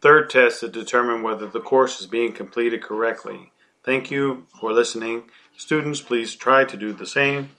Third test to determine whether the course is being completed correctly. Thank you for listening. Students, please try to do the same.